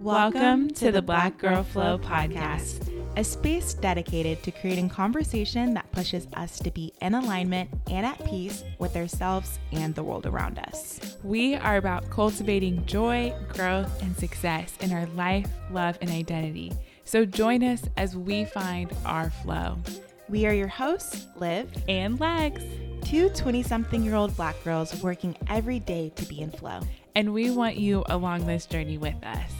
Welcome to the Black Girl Flow podcast, a space dedicated to creating conversation that pushes us to be in alignment and at peace with ourselves and the world around us. We are about cultivating joy, growth, and success in our life, love, and identity. So join us as we find our flow. We are your hosts, Liv and Lex, two 20 something year old black girls working every day to be in flow. And we want you along this journey with us.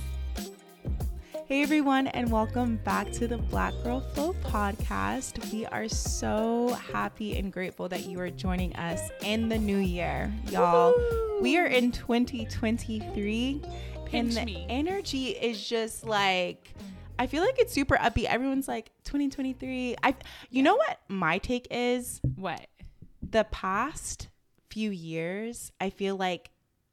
Hey everyone, and welcome back to the Black Girl Flow podcast. We are so happy and grateful that you are joining us in the new year, y'all. Woo-hoo! We are in 2023, Pinch and the me. energy is just like. I feel like it's super upbeat. Everyone's like 2023. I you know what my take is? What? The past few years, I feel like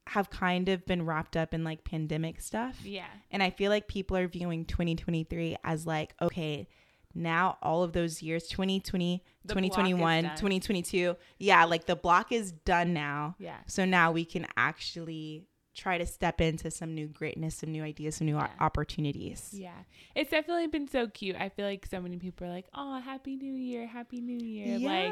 have kind of been wrapped up in like pandemic stuff. Yeah. And I feel like people are viewing 2023 as like, okay, now all of those years 2020, The 2021, block is done. 2022, yeah, like the block is done now. Yeah. So now we can actually try to step into some new greatness, some new ideas, some new Yeah. opportunities. Yeah. It's definitely been so cute. I feel like so many people are like, oh, Happy New Year, Happy New Year. Like,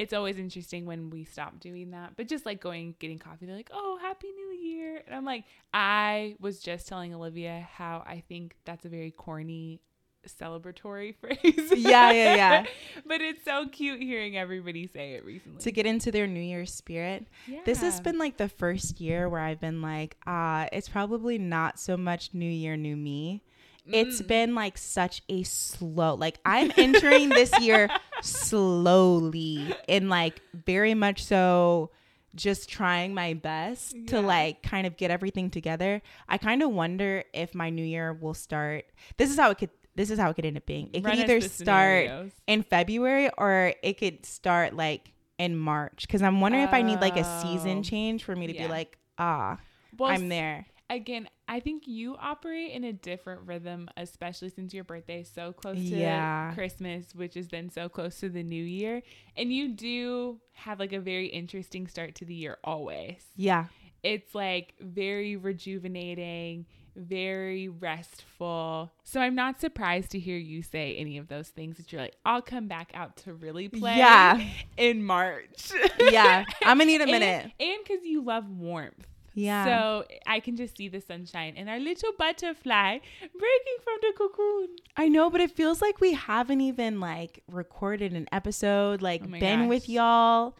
it's always interesting when we stop doing that. But just like going, getting coffee, they're like, oh, Happy New Year. And I'm like, I was just telling Olivia how I think that's a very corny celebratory phrase. Yeah, yeah, yeah. but it's so cute hearing everybody say it recently. to get into their New Year's spirit. This has been like the first year where I've been like, ah, it's probably not so much New Year, New Me. It's Mm. been like such a slow, like I'm entering this year slowly and like very much so just trying my best to like kind of get everything together. I kind of wonder if my new year will start. This is how it could this is how it could end up being. It Run could either start scenarios. in February or it could start like in March cuz I'm wondering if I need like a Oh. season change for me to Yeah. be like, ah, Well, I'm there. again, I think you operate in a different rhythm, especially since your birthday is so close to Yeah. Christmas, which is then so close to the new year. And you do have like a very interesting start to the year always. Yeah. It's like very rejuvenating, very restful. So I'm not surprised to hear you say any of those things that you're like, I'll come back out to really play Yeah. in March. Yeah. I'm to need a minute. And because you love warmth. Yeah. So I can just see the sunshine and our little butterfly breaking from the cocoon. I know, but it feels like we haven't even like recorded an episode, like Oh been with y'all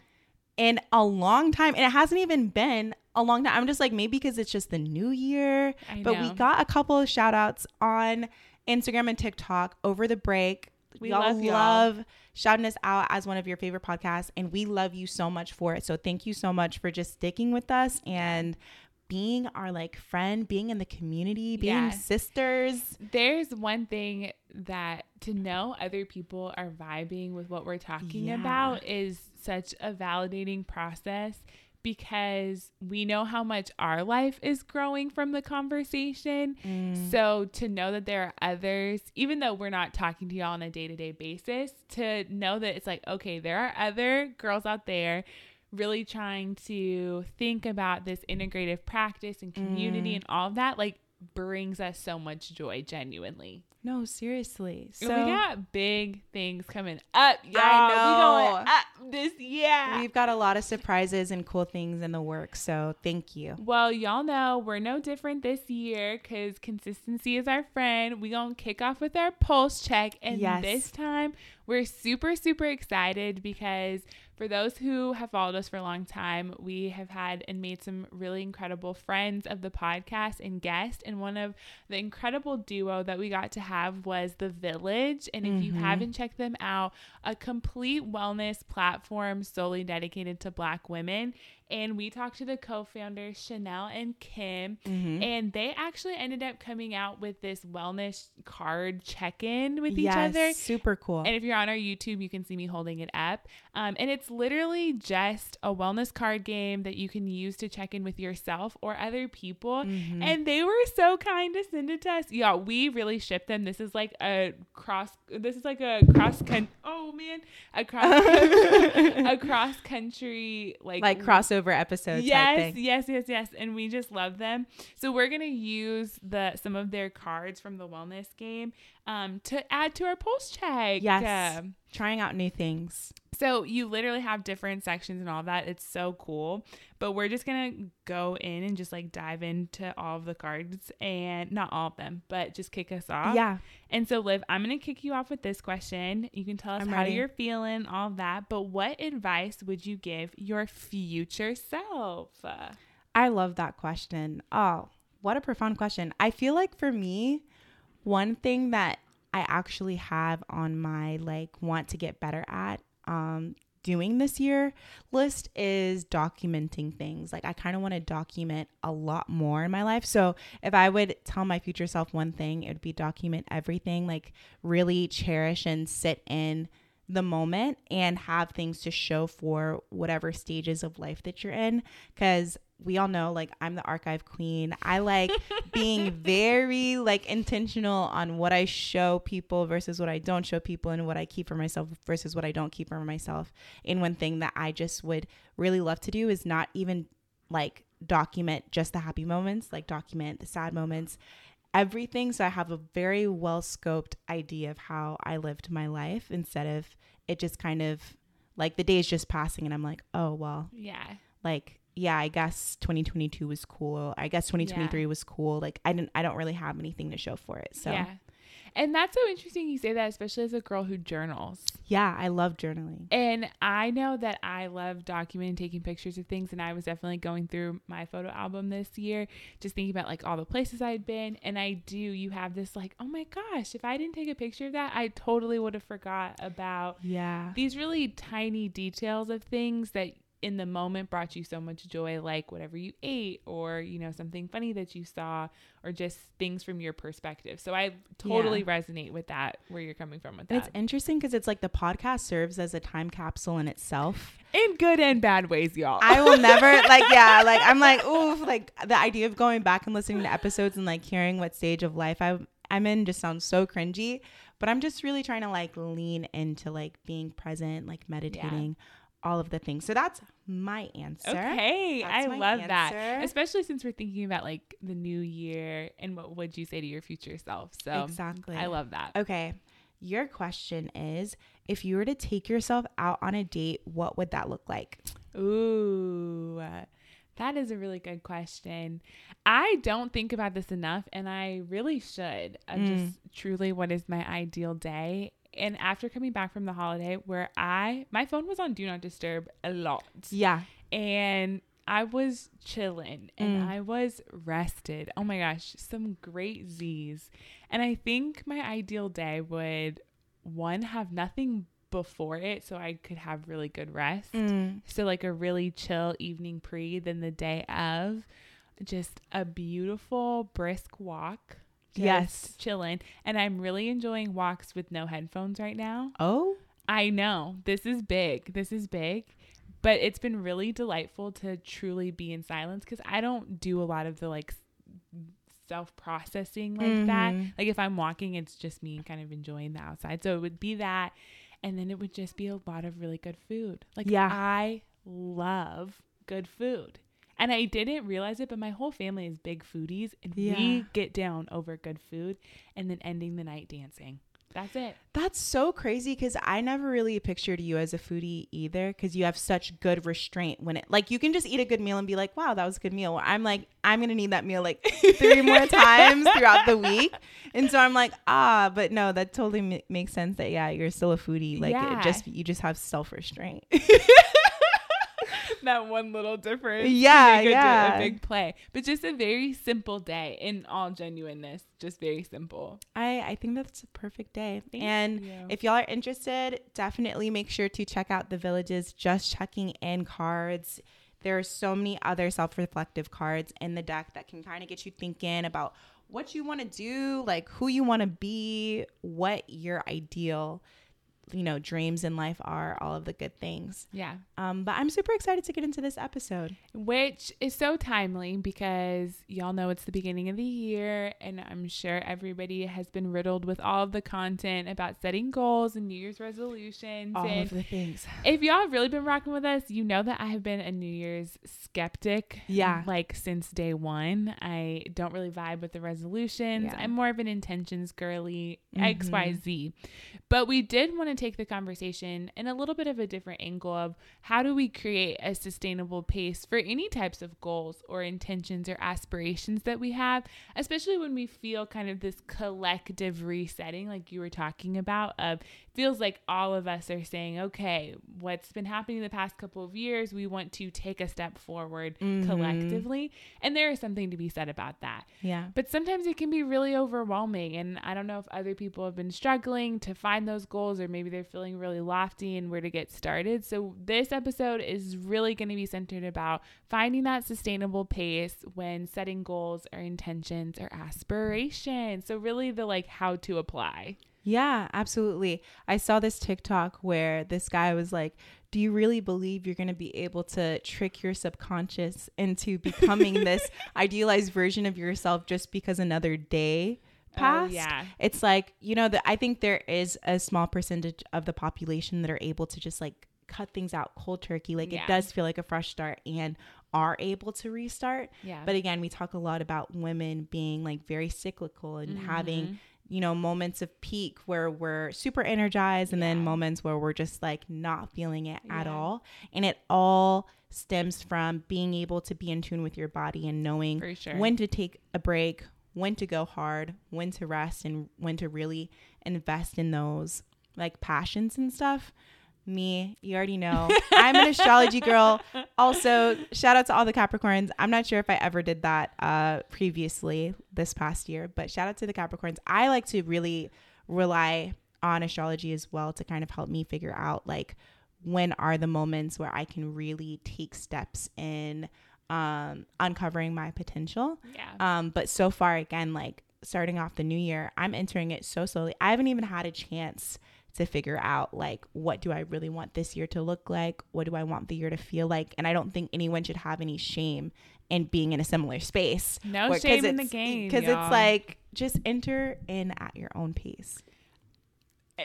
in a long time. And it hasn't even been a long time. I'm just like, maybe because it's just the new year. I But we got a couple of shout outs on Instagram and TikTok over the break. We y'all love y'all. love shouting us out as one of your favorite podcasts, and we love you so much for it. So thank you so much for just sticking with us and being our like friend, being in the community, being Yeah. sisters. There's one thing that to know other people are vibing with what we're talking Yeah. about is such a validating process because we know how much our life is growing from the conversation. Mm. So to know that there are others, even though we're not talking to y'all on a day to day basis, to know that it's like, okay, there are other girls out there really trying to think about this integrative practice and community Mm. and all of that, like brings us so much joy genuinely. No, seriously. So we got big things coming up, y'all. I We going up this year. We've got a lot of surprises and cool things in the works. So thank you. Well, y'all know we're no different this year because consistency is our friend. we going to kick off with our pulse check. And Yes. this time, we're super, super excited because for those who have followed us for a long time, we have had and made some really incredible friends of the podcast and guests. And one of the incredible duo that we got to have was The Village. And if you Mhm. haven't checked them out, a complete wellness platform solely dedicated to Black women. And we talked to the co founders, Chanel and Kim, Mhm. and they actually ended up coming out with this wellness card check in with each Yes, other. super cool. And if you're on our YouTube, you can see me holding it up. Um, and it's literally just a wellness card game that you can use to check in with yourself or other people. Mhm. And they were so kind to send it to us. Yeah, we really shipped them. This is like a cross. This is like a cross country. Oh man, a cross a cross country like like crossover crossover episodes. Yes, yes, yes, yes. And we just love them. So we're gonna use the some of their cards from the wellness game um, to add to our pulse check. Yes. Um, Trying out new things. so you literally have different sections and all that. It's so cool. But we're just gonna go in and just like dive into all of the cards and not all of them, but just kick us off. Yeah. And so, Liv, I'm going to kick you off with this question. You can tell us I'm how ready. you're feeling, all that. But what advice would you give your future self? I love that question. Oh, what a profound question. I feel like for me, one thing that I actually have on my like want to get better at um doing this year list is documenting things. Like I kind of want to document a lot more in my life. So if I would tell my future self one thing, it would be document everything, like really cherish and sit in the moment and have things to show for whatever stages of life that you're in cuz we all know like I'm the archive queen. I like being very like intentional on what I show people versus what I don't show people and what I keep for myself versus what I don't keep for myself. And one thing that I just would really love to do is not even like document just the happy moments, like document the sad moments, everything. So I have a very well scoped idea of how I lived my life instead of it just kind of like the days just passing and I'm like, oh, well, yeah. like, yeah, I guess 2022 was cool. I guess 2023 was cool. Like I didn't, I don't really have anything to show for it. So Yeah. And that's so interesting you say that, especially as a girl who journals. yeah, I love journaling. And I know that I love documenting, taking pictures of things. And I was definitely going through my photo album this year, just thinking about like all the places I'd been. And I do, you have this like, oh my gosh, if I didn't take a picture of that, I totally would have forgot about Yeah. these really tiny details of things that in the moment brought you so much joy like whatever you ate or you know something funny that you saw or just things from your perspective. So i totally resonate with that where you're coming from with And that. it's interesting because it's like the podcast serves as a time capsule in itself. in good and bad ways y'all. I will never like yeah, like I'm like oof, like the idea of going back and listening to episodes and like hearing what stage of life I I'm in just sounds so cringy, but I'm just really trying to like lean into like being present, like meditating, all of the things. So that's my answer. okay That's i love that especially since we're thinking about like the new year and what would you say to your future self so Exactly. i love that Okay. Your question is if you were to take yourself out on a date, what would that look like? Ooh, that is a really good question. I don't think about this enough, and I really should. Mm. just truly, what is my ideal day? And after coming back from the holiday, where I my phone was on do not disturb a lot, Yeah. and I was chilling and Mm. I was rested. Oh my gosh, some great Z's. And I think my ideal day would one have nothing before it so I could have really good rest. Mm. So like a really chill evening pre, then the day of just a beautiful brisk walk. Yes. Chilling. And I'm really enjoying walks with no headphones right now. Oh, I know this is big. This is big. But it's been really delightful to truly be in silence because I don't do a lot of the like self processing like that. Mhm. Like if I'm walking, it's just me kind of enjoying the outside. So it would be that. And then it would just be a lot of really good food. Like Yeah. I love good food. And I didn't realize it, but my whole family is big foodies and Yeah. we get down over good food and then ending the night dancing. That's it. that's so crazy because I never really pictured you as a foodie either because you have such good restraint when it, like, you can just eat a good meal and be like, wow, that was a good meal. Where I'm like, I'm going to need that meal like three more times throughout the week. And so I'm like, ah, but no, that totally ma- makes sense that, yeah, you're still a foodie. Like, Yeah. it just, you just have self restraint. that one little difference. Yeah, yeah. A big play. But just a very simple day in all genuineness. Just very simple. I, I think that's a perfect day. Thank and you. if y'all are interested, definitely make sure to check out the villages just checking in cards. There are so many other self reflective cards in the deck that can kind of get you thinking about what you want to do, like who you want to be, what your ideal you know dreams in life are all of the good things Yeah. um but i'm super excited to get into this episode Which is so timely because y'all know it's the beginning of the year, and I'm sure everybody has been riddled with all of the content about setting goals and New Year's resolutions. all and of the things if y'all have really been rocking with us, you know that I have been a New Year's skeptic. Yeah. Like since day one. I don't really vibe with the resolutions. Yeah. I'm more of an intentions girly, Mhm. XYZ. But we did want to take the conversation in a little bit of a different angle of how do we create a sustainable pace for any types of goals or intentions or aspirations that we have, especially when we feel kind of this collective resetting, like you were talking about, of feels like all of us are saying, okay, what's been happening the past couple of years, we want to take a step forward Mhm. collectively. And there is something to be said about that. yeah But sometimes it can be really overwhelming. And I don't know if other people have been struggling to find those goals or maybe they're feeling really lofty and where to get started. So, this episode is really going to be centered about finding that sustainable pace when setting goals or intentions or aspirations. So, really, the like how to apply. Yeah, absolutely. I saw this TikTok where this guy was like, Do you really believe you're going to be able to trick your subconscious into becoming this idealized version of yourself just because another day passed? Oh, yeah. It's like, you know, that I think there is a small percentage of the population that are able to just like cut things out cold turkey. Like Yeah. it does feel like a fresh start and are able to restart. Yeah. But again, we talk a lot about women being like very cyclical and Mm-hmm. having, you know, moments of peak where we're super energized and then moments where we're just like not feeling it at all. And it all stems from being able to be in tune with your body and knowing sure. when to take a break, when to go hard, when to rest, and when to really invest in those like passions and stuff. Me, you already know. I'm an astrology girl. Also, shout out to all the Capricorns. I'm not sure if I ever did that uh, previously this past year, but shout out to the Capricorns. I like to really rely on astrology as well to kind of help me figure out like when are the moments where I can really take steps in um, uncovering my potential. yeah. Um, but so far, again, like starting off the new year, I'm entering it so slowly. I haven't even had a chance to figure out like what do I really want this year to look like? What do I want the year to feel like? And I don't think anyone should have any shame in being in a similar space. No Where- shame in the game. Because it's like just enter in at your own pace.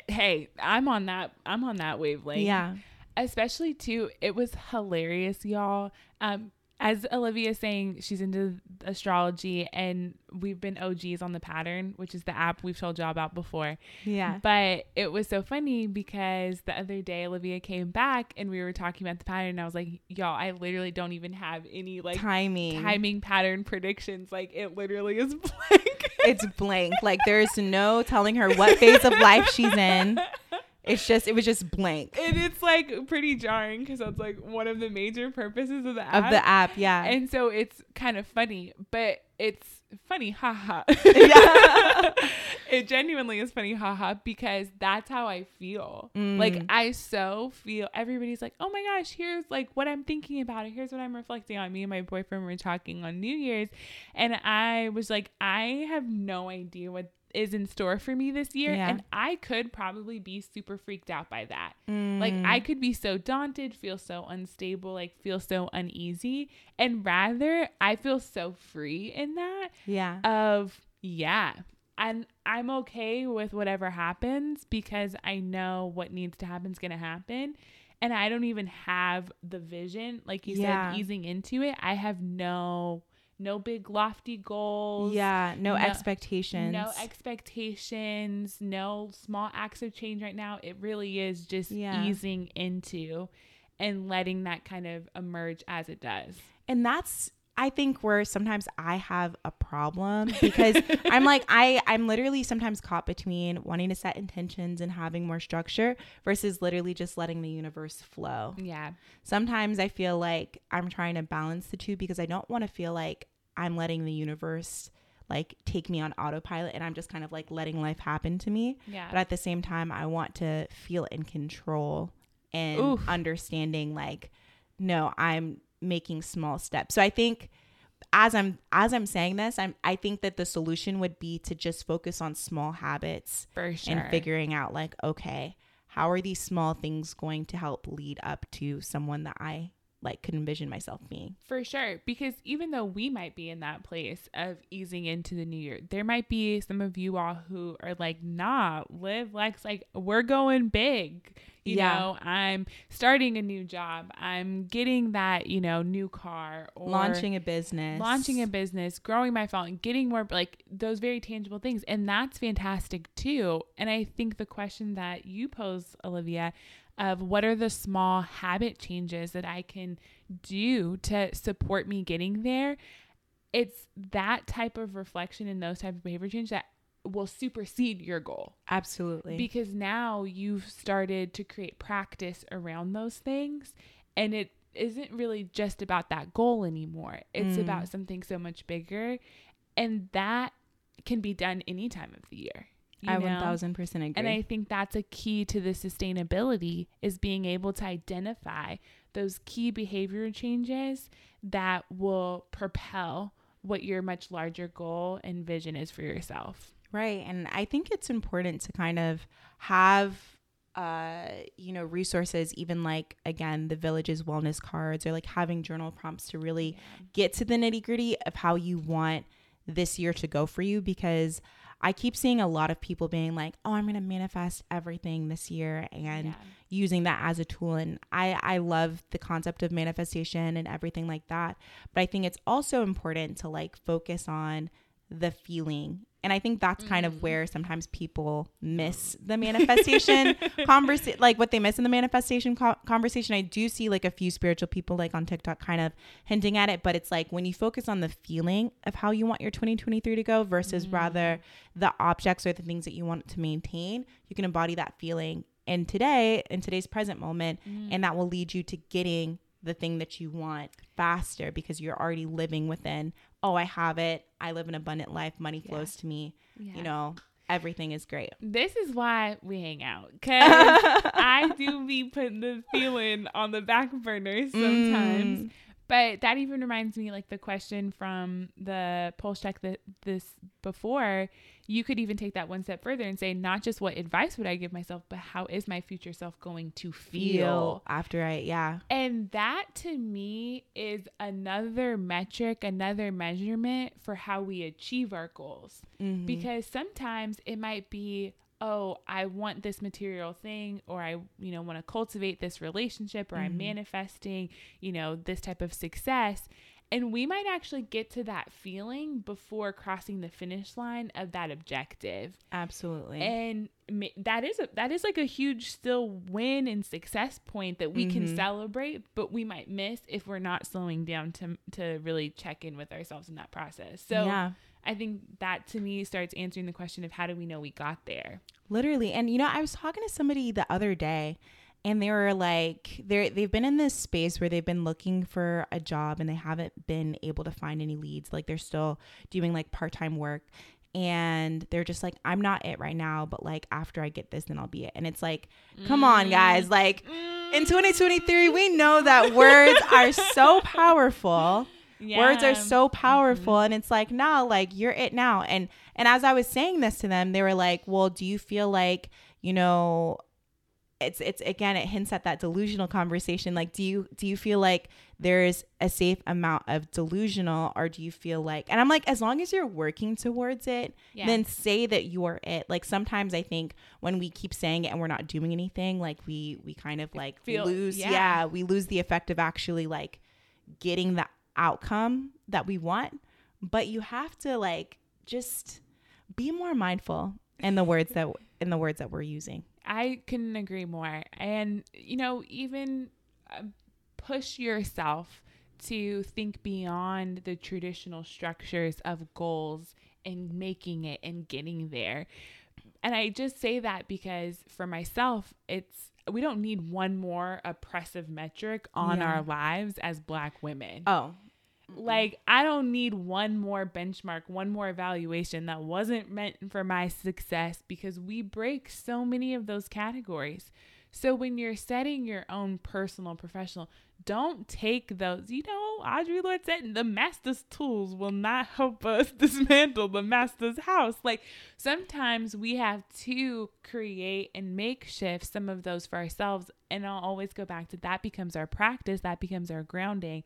hey, I'm on that. I'm on that wavelength. yeah. especially too it was hilarious y'all um as olivia is saying she's into astrology and we've been og's on the pattern which is the app we've told y'all about before Yeah. but it was so funny because the other day olivia came back and we were talking about the pattern and i was like y'all i literally don't even have any like Timing. timing pattern predictions like it literally is blank it's blank. Like there's no telling her what phase of life she's in. It's just it was just blank and it's like pretty jarring because that's like one of the major purposes of the app of the app. Yeah. And so it's kind of funny, but it's funny, haha. Yeah. it genuinely is funny, haha, because that's how I feel. Like Mm. I so feel everybody's like, oh my gosh, here's like what I'm thinking about it. Here's what I'm reflecting on. Me and my boyfriend were talking on New Year's, and I was like, I have no idea what is in store for me this year, Yeah. and I could probably be super freaked out by that. Like Mm. I could be so daunted, feel so unstable, like feel so uneasy, and rather I feel so free in that yeah. of yeah. And I'm okay with whatever happens because I know what needs to happen is going to happen. And I don't even have the vision, like you Yeah. said, easing into it. I have no, no big lofty goals. yeah. No, no- expectations. No expectations, no small acts of change right now. It really is just Yeah. easing into and letting that kind of emerge as it does. and that's I think where sometimes I have a problem because I'm like I I'm literally sometimes caught between wanting to set intentions and having more structure versus literally just letting the universe flow. Yeah. Sometimes I feel like I'm trying to balance the two because I don't want to feel like I'm letting the universe like take me on autopilot and I'm just kind of like letting life happen to me. Yeah. But at the same time, I want to feel in control and Oof. understanding like, no, I'm making small steps. So I think as I'm as I'm saying this, I'm I think that the solution would be to just focus on small habits For sure. and figuring out like, okay, how are these small things going to help lead up to someone that I like could envision myself being. For sure. Because even though we might be in that place of easing into the new year, there might be some of you all who are like, nah, live like like we're going big. You yeah. know, I'm starting a new job. I'm getting that, you know, new car or launching a business. Launching a business, growing my following, getting more like those very tangible things. And that's fantastic too. And I think the question that you pose, Olivia, of what are the small habit changes that I can do to support me getting there. It's that type of reflection and those type of behavior change that will supersede your goal. Absolutely. Because now you've started to create practice around those things and it isn't really just about that goal anymore. It's mm. about something so much bigger and that can be done any time of the year. I know? 1000% agree. And I think that's a key to the sustainability is being able to identify those key behavior changes that will propel what your much larger goal and vision is for yourself. Right. And I think it's important to kind of have uh, you know, resources, even like again, the village's wellness cards or like having journal prompts to really yeah. get to the nitty gritty of how you want this year to go for you because I keep seeing a lot of people being like, "Oh, I'm going to manifest everything this year," and yeah. using that as a tool. And I I love the concept of manifestation and everything like that. But I think it's also important to like focus on the feeling and i think that's kind of mm. where sometimes people miss the manifestation conversation like what they miss in the manifestation co- conversation i do see like a few spiritual people like on tiktok kind of hinting at it but it's like when you focus on the feeling of how you want your 2023 to go versus mm. rather the objects or the things that you want to maintain you can embody that feeling in today in today's present moment mm. and that will lead you to getting the thing that you want faster because you're already living within oh, I have it. I live an abundant life. Money flows yeah. to me. Yeah. You know, everything is great. This is why we hang out because I do be putting the feeling on the back burner sometimes. Mm. But that even reminds me, like the question from the pulse check that this before, you could even take that one step further and say, not just what advice would I give myself, but how is my future self going to feel, feel after I, yeah. And that to me is another metric, another measurement for how we achieve our goals. Mm-hmm. Because sometimes it might be, oh, I want this material thing, or I, you know, want to cultivate this relationship, or mm-hmm. I'm manifesting, you know, this type of success. And we might actually get to that feeling before crossing the finish line of that objective. Absolutely. And that is a, that is like a huge still win and success point that we mm-hmm. can celebrate, but we might miss if we're not slowing down to to really check in with ourselves in that process. So yeah. I think that to me starts answering the question of how do we know we got there? Literally. And you know, I was talking to somebody the other day and they were like they're they've been in this space where they've been looking for a job and they haven't been able to find any leads. Like they're still doing like part-time work and they're just like I'm not it right now, but like after I get this then I'll be it. And it's like, come mm. on guys, like mm. in 2023 we know that words are so powerful yeah. Words are so powerful mm-hmm. and it's like, nah, like you're it now. And and as I was saying this to them, they were like, "Well, do you feel like, you know, it's it's again it hints at that delusional conversation like do you do you feel like there's a safe amount of delusional or do you feel like and i'm like as long as you're working towards it yeah. then say that you are it like sometimes i think when we keep saying it and we're not doing anything like we we kind of like feel, lose yeah. yeah we lose the effect of actually like getting the outcome that we want, but you have to like just be more mindful in the words that in the words that we're using. I couldn't agree more. And you know, even uh, push yourself to think beyond the traditional structures of goals and making it and getting there. And I just say that because for myself, it's we don't need one more oppressive metric on yeah. our lives as black women. Oh, like, I don't need one more benchmark, one more evaluation that wasn't meant for my success because we break so many of those categories. So, when you're setting your own personal, professional, don't take those. You know, Audre Lorde said the master's tools will not help us dismantle the master's house. Like sometimes we have to create and make shift some of those for ourselves. And I'll always go back to that becomes our practice, that becomes our grounding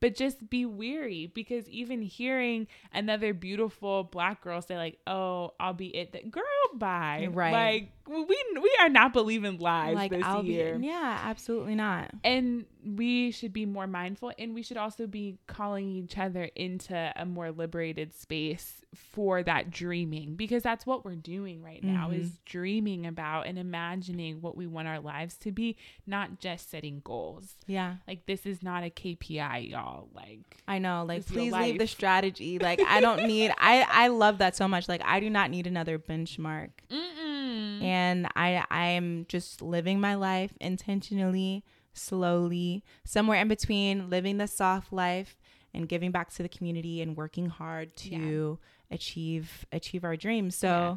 but just be weary because even hearing another beautiful black girl say like oh i'll be it that girl bye Right. like we we are not believing lies like this I'll year be yeah, absolutely not. and we should be more mindful and we should also be calling each other into a more liberated space for that dreaming because that's what we're doing right now Mhm. is dreaming about and imagining what we want our lives to be not just setting goals Yeah. like this is not a kpi y'all like I know. Like please leave the strategy. Like I don't need I I love that so much. Like I do not need another benchmark. Mm-mm. And I I am just living my life intentionally, slowly, somewhere in between living the soft life and giving back to the community and working hard to achieve achieve our dreams. So Yeah.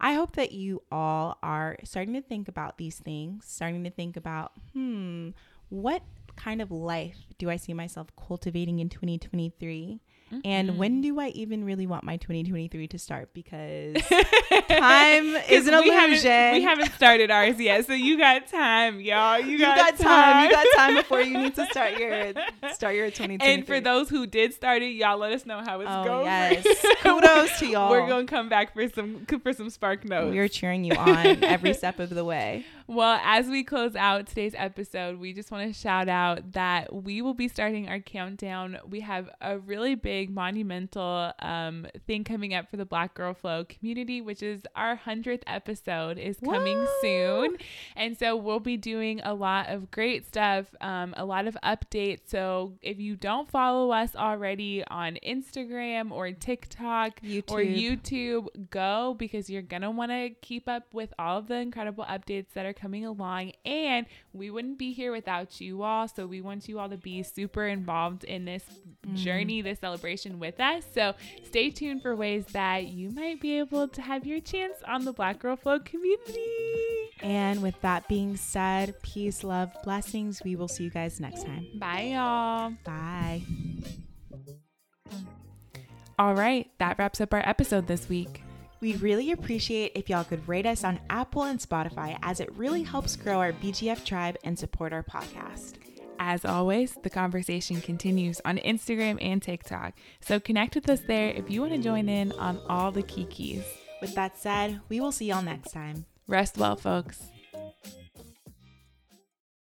I hope that you all are starting to think about these things, starting to think about, hmm, what kind of life do I see myself cultivating in 2023? And mm-hmm. when do I even really want my 2023 to start? Because time is an we haven't, illusion. we haven't started ours yet, so you got time, y'all. You You got, got time. You got time before you need to start your start your 2023. And for those who did start it, y'all let us know how it's oh going. yes, kudos to y'all. We're gonna come back for some for some spark notes. We're cheering you on every step of the way. Well, as we close out today's episode, we just want to shout out that we will be starting our countdown. We have a really big, monumental um, thing coming up for the Black Girl Flow community, which is our 100th episode is coming Woo! soon. And so we'll be doing a lot of great stuff, um, a lot of updates. So if you don't follow us already on Instagram or TikTok, YouTube. or YouTube, go because you're going to want to keep up with all of the incredible updates that are coming along. And we wouldn't be here without you all. So we want you all to be super involved in this mm. journey, this celebration with us. So stay tuned for ways that you might be able to have your chance on the Black Girl Flow community. And with that being said, peace, love, blessings. We will see you guys next time. Bye, y'all. Bye. All right, that wraps up our episode this week. We'd really appreciate if y'all could rate us on Apple and Spotify as it really helps grow our BGF tribe and support our podcast. As always, the conversation continues on Instagram and TikTok. So connect with us there if you want to join in on all the key keys. With that said, we will see y'all next time. Rest well, folks.